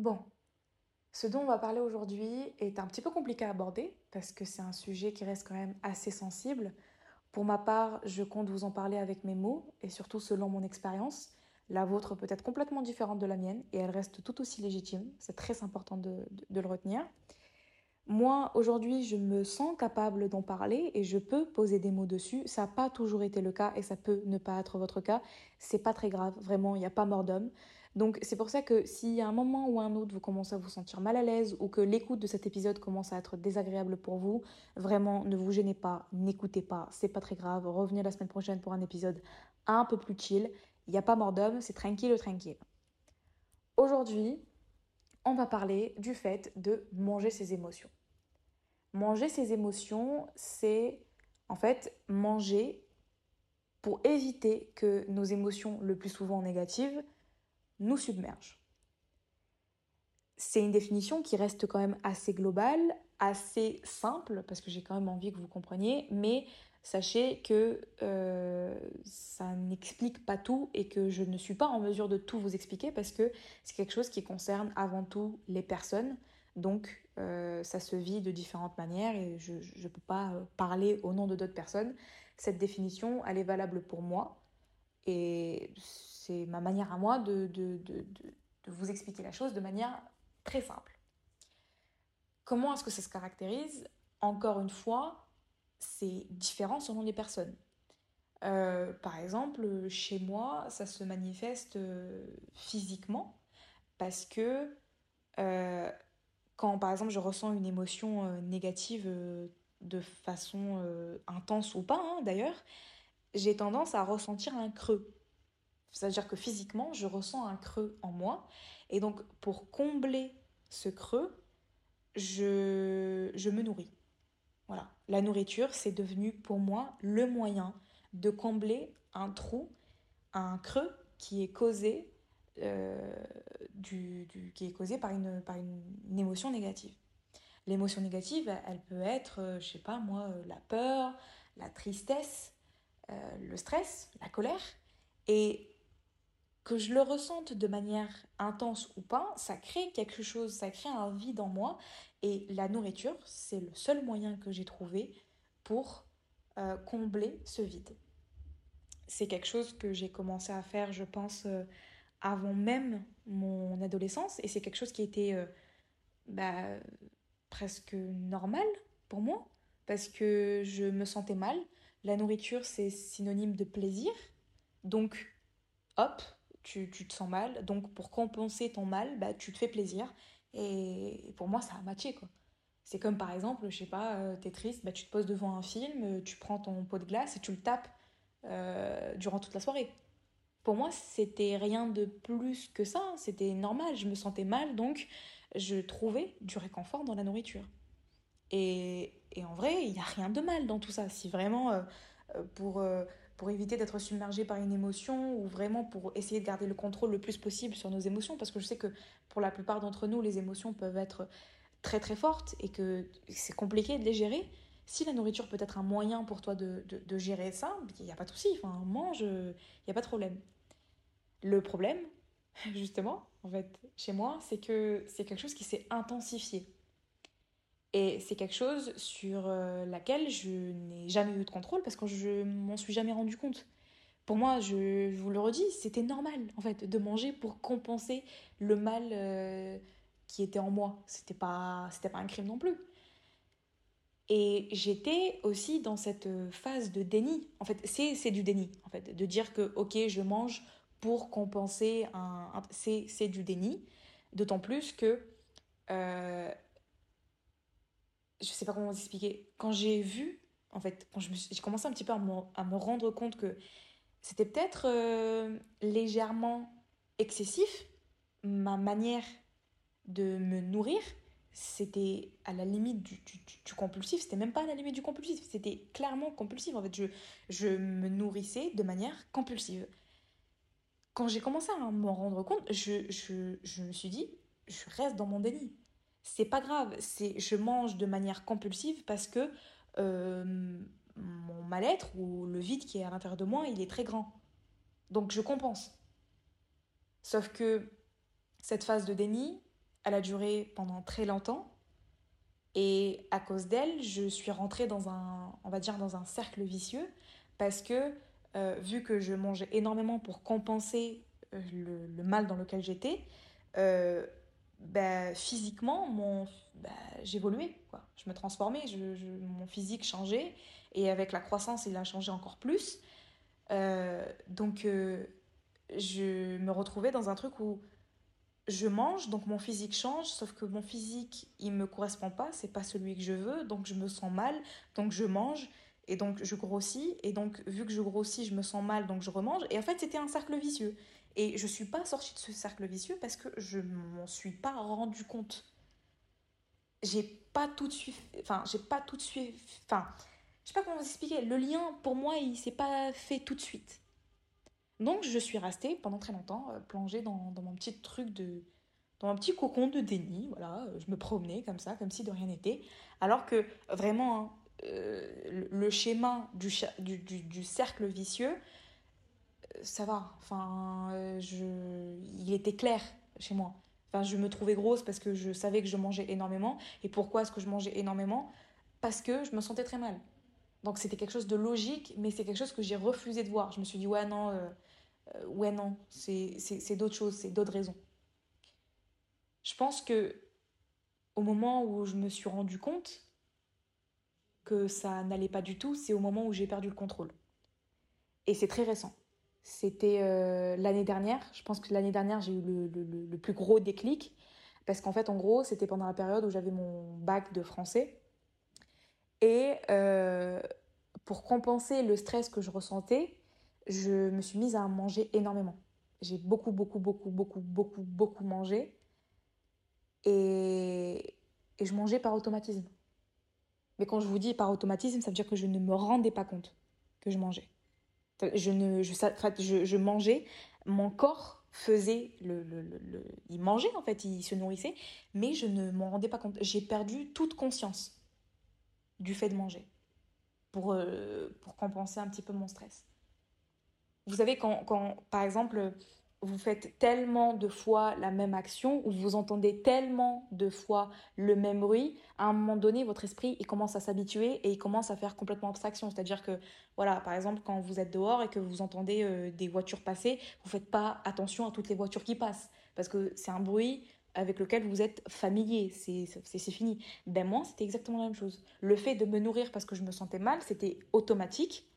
Bon, ce dont on va parler aujourd'hui est un petit peu compliqué à aborder parce que c'est un sujet qui reste quand même assez sensible. Pour ma part, je compte vous en parler avec mes mots et surtout selon mon expérience. La vôtre peut être complètement différente de la mienne et elle reste tout aussi légitime. C'est très important de, le retenir. Moi, aujourd'hui, je me sens capable d'en parler et je peux poser des mots dessus. Ça n'a pas toujours été le cas et ça peut ne pas être votre cas. C'est pas très grave, vraiment, il n'y a pas mort d'homme. Donc, c'est pour ça que y a un moment ou un autre, vous commencez à vous sentir mal à l'aise ou que l'écoute de cet épisode commence à être désagréable pour vous, vraiment, ne vous gênez pas, n'écoutez pas, c'est pas très grave. Revenez la semaine prochaine pour un épisode un peu plus chill. Il n'y a pas mort d'homme, c'est tranquille, tranquille. Aujourd'hui, on va parler du fait de manger ses émotions. Manger ses émotions, c'est en fait manger pour éviter que nos émotions, le plus souvent négatives, nous submergent. C'est une définition qui reste quand même assez globale, assez simple, parce que j'ai quand même envie que vous compreniez, mais sachez que euh, ça n'explique pas tout et que je ne suis pas en mesure de tout vous expliquer parce que c'est quelque chose qui concerne avant tout les personnes. Donc euh, ça se vit de différentes manières et je ne peux pas euh, parler au nom de d'autres personnes. Cette définition, elle est valable pour moi et c'est ma manière à moi de, de, de, de, vous expliquer la chose de manière très simple. Comment est-ce que ça se caractérise? Encore une fois, c'est différent selon les personnes. Euh, par exemple, chez moi, ça se manifeste euh, physiquement parce que euh, quand, par exemple, je ressens une émotion négative de façon intense ou pas, hein, d'ailleurs, j'ai tendance à ressentir un creux. C'est-à-dire que physiquement, je ressens un creux en moi. Et donc, pour combler ce creux, je, je me nourris. Voilà. La nourriture, c'est devenu pour moi le moyen de combler un trou, un creux qui est causé, euh, du, qui est causé par une, par une, émotion négative. L'émotion négative, elle elle peut être, euh, je sais pas moi, euh, la peur, la tristesse, euh, le stress, la colère. Et que je le ressente de manière intense ou pas, ça crée quelque chose, ça crée un vide en moi. Et la nourriture, c'est le seul moyen que j'ai trouvé pour euh, combler ce vide. C'est quelque chose que j'ai commencé à faire, je pense, euh, avant même mon adolescence. Et c'est quelque chose qui était bah, presque normal pour moi, parce que je me sentais mal. La nourriture, c'est synonyme de plaisir. Donc, hop, tu, tu te sens mal. Donc, pour compenser ton mal, bah, tu te fais plaisir. Et pour moi, ça a matché, quoi. C'est comme par exemple, je sais pas, euh, t'es triste, bah, tu te poses devant un film, euh, tu prends ton pot de glace et tu le tapes euh, durant toute la soirée. Pour moi, c'était rien de plus que ça, c'était normal, je me sentais mal, donc je trouvais du réconfort dans la nourriture. Et, en vrai, il n'y a rien de mal dans tout ça. Si vraiment, euh, euh, pour, euh, pour éviter d'être submergé par une émotion ou vraiment pour essayer de garder le contrôle le plus possible sur nos émotions, parce que je sais que pour la plupart d'entre nous, les émotions peuvent être très très fortes et que c'est compliqué de les gérer. Si la nourriture peut être un moyen pour toi de, de, de gérer ça, il n'y a pas de souci, enfin, mange, il n'y a pas de problème. Le problème, justement, en fait, chez moi, c'est que c'est quelque chose qui s'est intensifié. Et c'est quelque chose sur euh, laquelle je n'ai jamais eu de contrôle parce que je m'en suis jamais rendu compte. Pour moi, je, vous le redis, c'était normal en fait de manger pour compenser le mal euh, qui était en moi. C'était pas, c'était pas un crime non plus. Et j'étais aussi dans cette phase de déni. En fait, c'est, du déni, en fait. De dire que, ok, je mange pour compenser un... un- c'est, c'est du déni. D'autant plus que euh, je sais pas comment vous expliquer. Quand j'ai vu, en fait, quand j'ai commencé un petit peu à me, rendre compte que c'était peut-être euh, légèrement excessif, ma manière de me nourrir, c'était à la limite du, compulsif, c'était même pas à la limite du compulsif, c'était clairement compulsif. En fait, je, me nourrissais de manière compulsive. Quand j'ai commencé à m'en rendre compte, je, je me suis dit, je reste dans mon déni c'est pas grave, c'est je mange de manière compulsive parce que euh, mon mal-être ou le vide qui est à l'intérieur de moi, il est très grand. Donc je compense. Sauf que cette phase de déni, elle a duré pendant très longtemps. Et à cause d'elle, je suis rentrée dans un, on va dire, dans un cercle vicieux parce que euh, vu que je mangeais énormément pour compenser euh, le, mal dans lequel j'étais, bah, physiquement, mon, bah, j'évoluais. Je me transformais, je, mon physique changeait. Et avec la croissance, il a changé encore plus. donc, je me retrouvais dans un truc où je mange, donc mon physique change, sauf que mon physique, il me correspond pas, c'est pas celui que je veux, donc je me sens mal, donc je mange, et donc je grossis, et donc vu que je grossis, je me sens mal, donc je remange, et en fait c'était un cercle vicieux. Et je suis pas sortie de ce cercle vicieux parce que je m'en suis pas rendu compte. J'ai pas tout de suite, enfin j'ai pas tout de suite, enfin je sais pas comment vous expliquer, le lien pour moi il s'est pas fait tout de suite. Donc je suis restée pendant très longtemps euh, plongée dans, mon petit truc de... dans mon petit cocon de déni, voilà, euh, je me promenais comme ça, comme si de rien n'était. Alors que vraiment, hein, euh, le schéma du, cercle vicieux, ça va, enfin, je... il était clair chez moi. Enfin, je me trouvais grosse parce que je savais que je mangeais énormément. Et pourquoi est-ce que je mangeais énormément? Parce que je me sentais très mal. Donc c'était quelque chose de logique, mais c'est quelque chose que j'ai refusé de voir. Je me suis dit, ouais, non, euh, ouais, non, c'est d'autres choses, c'est d'autres raisons. Je pense que au moment où je me suis rendu compte que ça n'allait pas du tout, c'est au moment où j'ai perdu le contrôle. Et c'est très récent. C'était euh, l'année dernière. Je pense que l'année dernière, j'ai eu le, le, plus gros déclic. Parce qu'en fait, en gros, c'était pendant la période où j'avais mon bac de français. Et euh, pour compenser le stress que je ressentais, je me suis mise à manger énormément. J'ai beaucoup, beaucoup, beaucoup, beaucoup, beaucoup, beaucoup mangé. Et, et je mangeais par automatisme. Mais quand je vous dis par automatisme, ça veut dire que je ne me rendais pas compte que je mangeais. Je, ne, je, je, je mangeais, mon corps faisait le, le, le, Il mangeait en fait, il se nourrissait, mais je ne m'en rendais pas compte. J'ai perdu toute conscience du fait de manger pour, euh, pour compenser un petit peu mon stress. Vous savez, quand, quand, par exemple, vous faites tellement de fois la même action ou vous entendez tellement de fois le même bruit, à un moment donné, votre esprit, il commence à s'habituer et il commence à faire complètement abstraction. C'est-à-dire que, voilà, par exemple, quand vous êtes dehors et que vous entendez euh, des voitures passer, vous faites pas attention à toutes les voitures qui passent parce que c'est un bruit avec lequel vous êtes familier, c'est fini. Ben moi, c'était exactement la même chose. Le fait de me nourrir parce que je me sentais mal, c'était automatique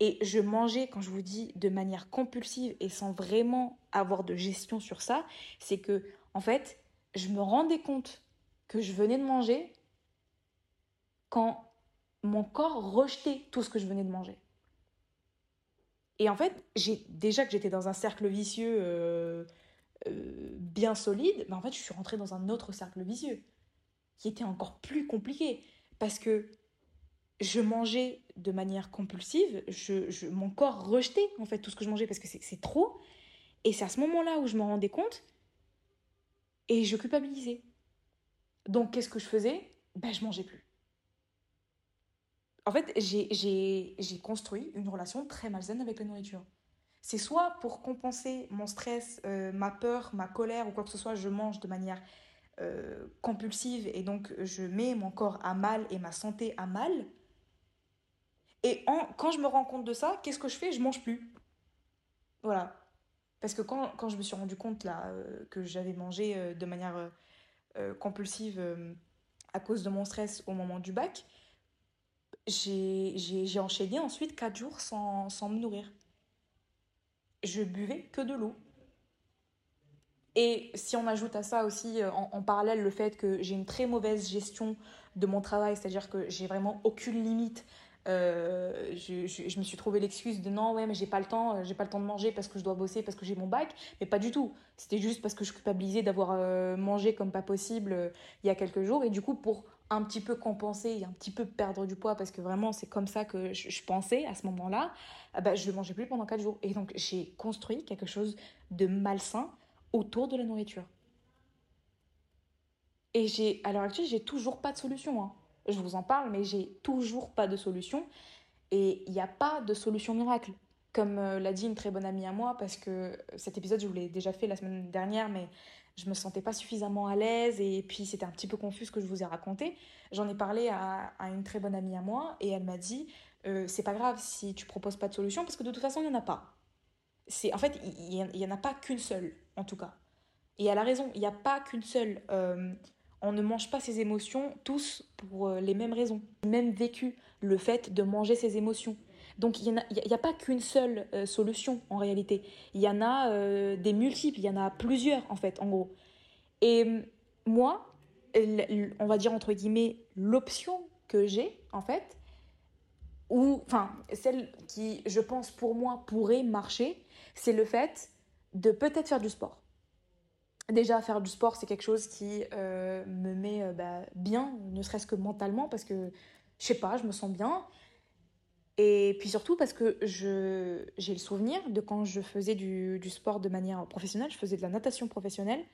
et je mangeais, quand je vous dis de manière compulsive et sans vraiment avoir de gestion sur ça, c'est que, en fait, je me rendais compte que je venais de manger quand mon corps rejetait tout ce que je venais de manger. Et en fait, déjà que j'étais dans un cercle vicieux euh, euh, bien solide, mais en fait, je suis rentrée dans un autre cercle vicieux qui était encore plus compliqué parce que je mangeais de manière compulsive, je, mon corps rejetait en fait tout ce que je mangeais parce que c'est trop. Et c'est à ce moment-là où je me rendais compte et je culpabilisais. Donc qu'est-ce que je faisais? Ben je mangeais plus. En fait, j'ai construit une relation très malsaine avec la nourriture. C'est soit pour compenser mon stress, euh, ma peur, ma colère ou quoi que ce soit, je mange de manière euh, compulsive et donc je mets mon corps à mal et ma santé à mal et quand je me rends compte de ça, qu'est-ce que je fais? Je mange plus. Voilà. Parce que quand, quand je me suis rendu compte là, euh, que j'avais mangé euh, de manière euh, compulsive à cause de mon stress au moment du bac, j'ai enchaîné ensuite 4 jours sans, sans me nourrir. Je buvais que de l'eau. Et si on ajoute à ça aussi en, en parallèle le fait que j'ai une très mauvaise gestion de mon travail, c'est-à-dire que j'ai vraiment aucune limite euh, je, me suis trouvé l'excuse de non, ouais, mais j'ai pas le temps, euh, j'ai pas le temps de manger parce que je dois bosser, parce que j'ai mon bac, mais pas du tout. C'était juste parce que je culpabilisais d'avoir euh, mangé comme pas possible il y a quelques jours. Et du coup, pour un petit peu compenser et un petit peu perdre du poids, parce que vraiment c'est comme ça que je, pensais à ce moment-là, bah, je ne mangeais plus pendant 4 jours. Et donc j'ai construit quelque chose de malsain autour de la nourriture. Et j'ai, à l'heure actuelle, j'ai toujours pas de solution. Hein je vous en parle, mais j'ai toujours pas de solution. Et il n'y a pas de solution miracle. comme l'a dit une très bonne amie à moi, parce que cet épisode, je vous l'ai déjà fait la semaine dernière, mais je me sentais pas suffisamment à l'aise et puis c'était un petit peu confus ce que je vous ai raconté. J'en ai parlé à, une très bonne amie à moi et elle m'a dit euh, c'est pas grave si tu proposes pas de solution parce que de toute façon il y en a pas. C'est en fait il y, en a pas qu'une seule en tout cas. Et elle a raison, il n'y a pas qu'une seule. Euh, on ne mange pas ses émotions tous pour euh, les mêmes raisons. Même vécu le fait de manger ses émotions. Donc il n'y a, a, pas qu'une seule euh, solution en réalité. Il y en a euh, des multiples, il y en a plusieurs en fait, en gros. Et moi, on va dire entre guillemets, l'option que j'ai en fait, ou enfin celle qui, je pense pour moi, pourrait marcher, c'est le fait de peut-être faire du sport. Déjà, faire du sport, c'est quelque chose qui me met bah, bien, ne serait-ce que mentalement, parce que je sais pas, je me sens bien. Et puis surtout parce que j'ai le souvenir de quand je faisais du, du, sport de manière professionnelle, je faisais de la natation professionnelle.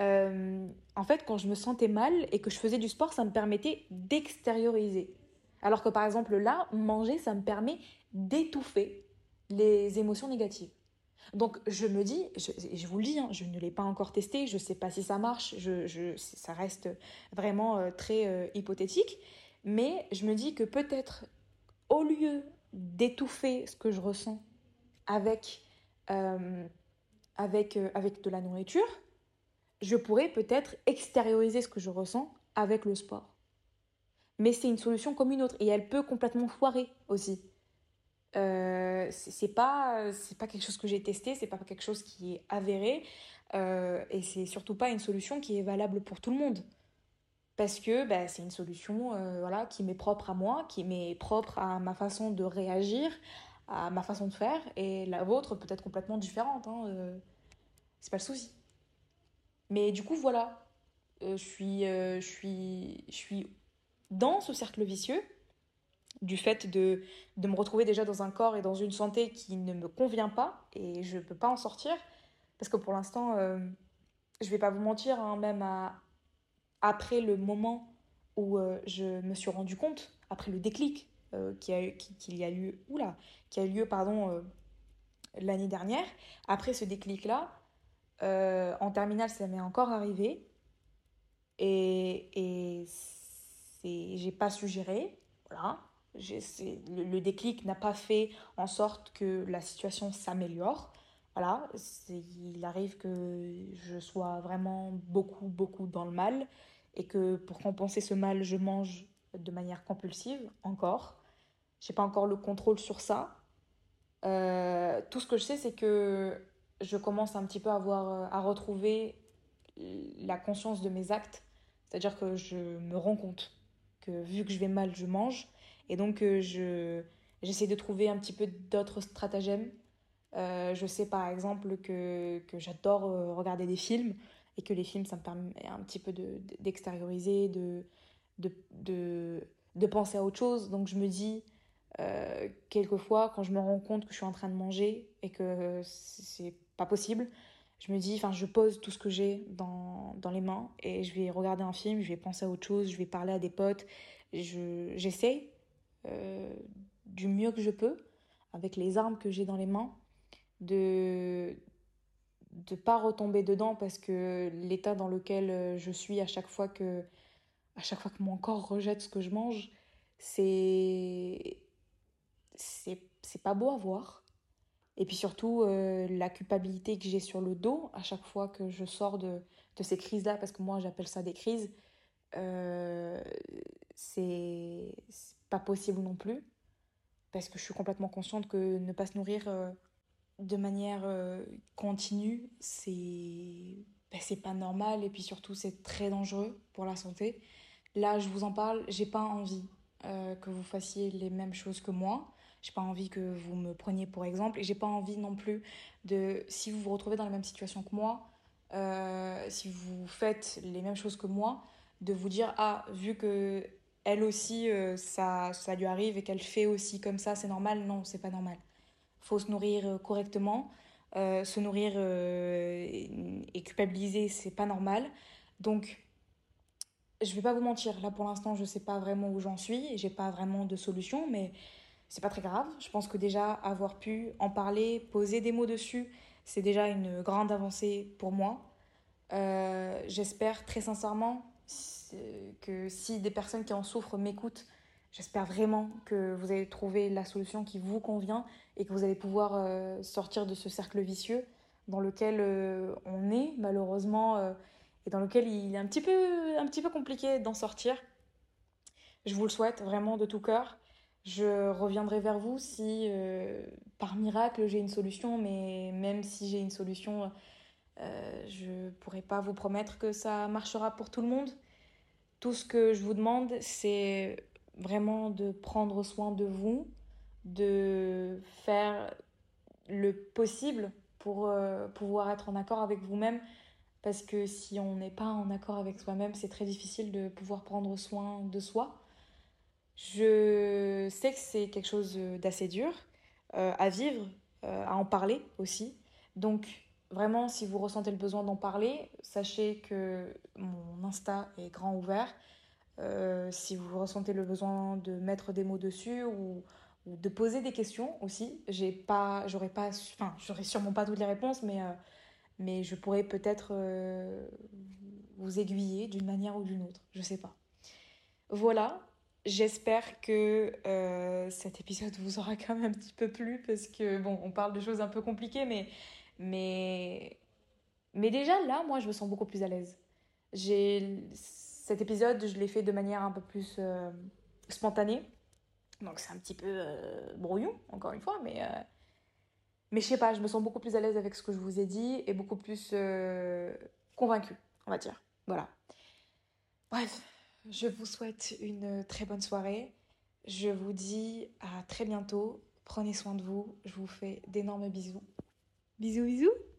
Euh, en fait, quand je me sentais mal et que je faisais du sport, ça me permettait d'extérioriser. Alors que par exemple là, manger, ça me permet d'étouffer les émotions négatives. Donc je me dis, je, je vous le dis, hein, je ne l'ai pas encore testé, je ne sais pas si ça marche, ça reste vraiment euh, très euh, hypothétique, mais je me dis que peut-être au lieu d'étouffer ce que je ressens avec, euh, avec, avec de la nourriture, je pourrais peut-être extérioriser ce que je ressens avec le sport. Mais c'est une solution comme une autre et elle peut complètement foirer aussi. Euh, c'est pas c'est pas quelque chose que j'ai testé, c'est pas quelque chose qui est avéré euh, et c'est surtout pas une solution qui est valable pour tout le monde parce que bah, c'est une solution euh, voilà, qui m'est propre à moi, qui m'est propre à ma façon de réagir, à ma façon de faire, et la vôtre peut être complètement différente. Hein, euh, c'est pas le souci. Mais du coup, voilà, euh, je, suis, je, suis, je suis dans ce cercle vicieux du fait de, de me retrouver déjà dans un corps et dans une santé qui ne me convient pas, et je ne peux pas en sortir, parce que pour l'instant, je vais pas vous mentir, hein, même après le moment où euh, je me suis rendu compte, après le déclic euh, qui a, qu'il y a qui a eu lieu pardon, euh, l'année dernière, après ce déclic-là, en terminale, ça m'est encore arrivé. Et, et j'ai pas su gérer. Voilà. Le, déclic n'a pas fait en sorte que la situation s'améliore. Voilà, il arrive que je sois vraiment beaucoup, beaucoup dans le mal et que pour compenser ce mal, je mange de manière compulsive encore. J'ai pas encore le contrôle sur ça. Euh, tout ce que je sais, c'est que je commence un petit peu à, avoir, à retrouver la conscience de mes actes. C'est-à-dire que je me rends compte que vu que je vais mal, je mange. Et donc, euh, je, j'essaie de trouver un petit peu d'autres stratagèmes. je sais par exemple que, que j'adore regarder des films et que les films, ça me permet un petit peu d'extérioriser, de, de, de, de, penser à autre chose. Donc je me dis, euh, quelquefois, quand je me rends compte que je suis en train de manger et que c'est pas possible, je me dis, enfin, je pose tout ce que j'ai dans, dans, les mains et je vais regarder un film, je vais penser à autre chose, je vais parler à des potes. J'essaie euh, du mieux que je peux, avec les armes que j'ai dans les mains, de, de pas retomber dedans parce que l'état dans lequel euh, je suis à chaque fois que à chaque fois que mon corps rejette ce que je mange c'est c'est pas beau à voir. Et puis surtout euh, la culpabilité que j'ai sur le dos à chaque fois que je sors de, de ces crises là parce que moi j'appelle ça des crises c'est pas possible non plus parce que je suis complètement consciente que ne pas se nourrir euh, de manière euh, continue, c'est ben, pas normal et puis surtout c'est très dangereux pour la santé. Là, je vous en parle, j'ai pas envie euh, que vous fassiez les mêmes choses que moi. J'ai pas envie que vous me preniez pour exemple et j'ai pas envie non plus de, si vous vous retrouvez dans la même situation que moi, si vous faites les mêmes choses que moi, de vous dire ah vu que elle aussi ça ça lui arrive et qu'elle fait aussi comme ça, c'est normal? Non, c'est pas normal faut se nourrir euh, correctement. Euh, se nourrir euh, et culpabiliser, c'est pas normal. Donc, je vais pas vous mentir, là pour l'instant, je sais pas vraiment où j'en suis, j'ai pas vraiment de solution, mais c'est pas très grave. Je pense que déjà avoir pu en parler, poser des mots dessus, c'est déjà une grande avancée pour moi. Euh, j'espère très sincèrement que si des personnes qui en souffrent m'écoutent, j'espère vraiment que vous allez trouver la solution qui vous convient et que vous allez pouvoir euh, sortir de ce cercle vicieux dans lequel euh, on est malheureusement et dans lequel il est un petit peu, un petit peu compliqué d'en sortir. Je vous le souhaite vraiment de tout cœur. Je reviendrai vers vous si euh, par miracle j'ai une solution, mais même si j'ai une solution, euh, je ne pourrai pas vous promettre que ça marchera pour tout le monde. Tout ce que je vous demande, c'est vraiment de prendre soin de vous, de faire le possible pour euh, pouvoir être en accord avec vous-même. Parce que si on n'est pas en accord avec soi-même, c'est très difficile de pouvoir prendre soin de soi. Je sais que c'est quelque chose d'assez dur euh, à vivre, à en parler aussi. Donc, vraiment, si vous ressentez le besoin d'en parler, sachez que mon Insta est grand ouvert. Euh, si vous ressentez le besoin de mettre des mots dessus ou, de poser des questions aussi, j'ai pas, j'aurais pas, enfin, j'aurais sûrement pas toutes les réponses, mais, mais je pourrais peut-être vous aiguiller d'une manière ou d'une autre, je sais pas. Voilà, J'espère que euh, cet épisode vous aura quand même un petit peu plu parce que, bon, on parle de choses un peu compliquées, mais, mais, mais déjà là, moi, je me sens beaucoup plus à l'aise. J'ai cet épisode, je l'ai fait de manière un peu plus euh, spontanée. Donc c'est un petit peu euh, brouillon, encore une fois, mais, mais je sais pas, je me sens beaucoup plus à l'aise avec ce que je vous ai dit et beaucoup plus convaincue, on va dire. Voilà. Bref, je vous souhaite une très bonne soirée. Je vous dis à très bientôt. Prenez soin de vous. Je vous fais d'énormes bisous. Bisous, bisous.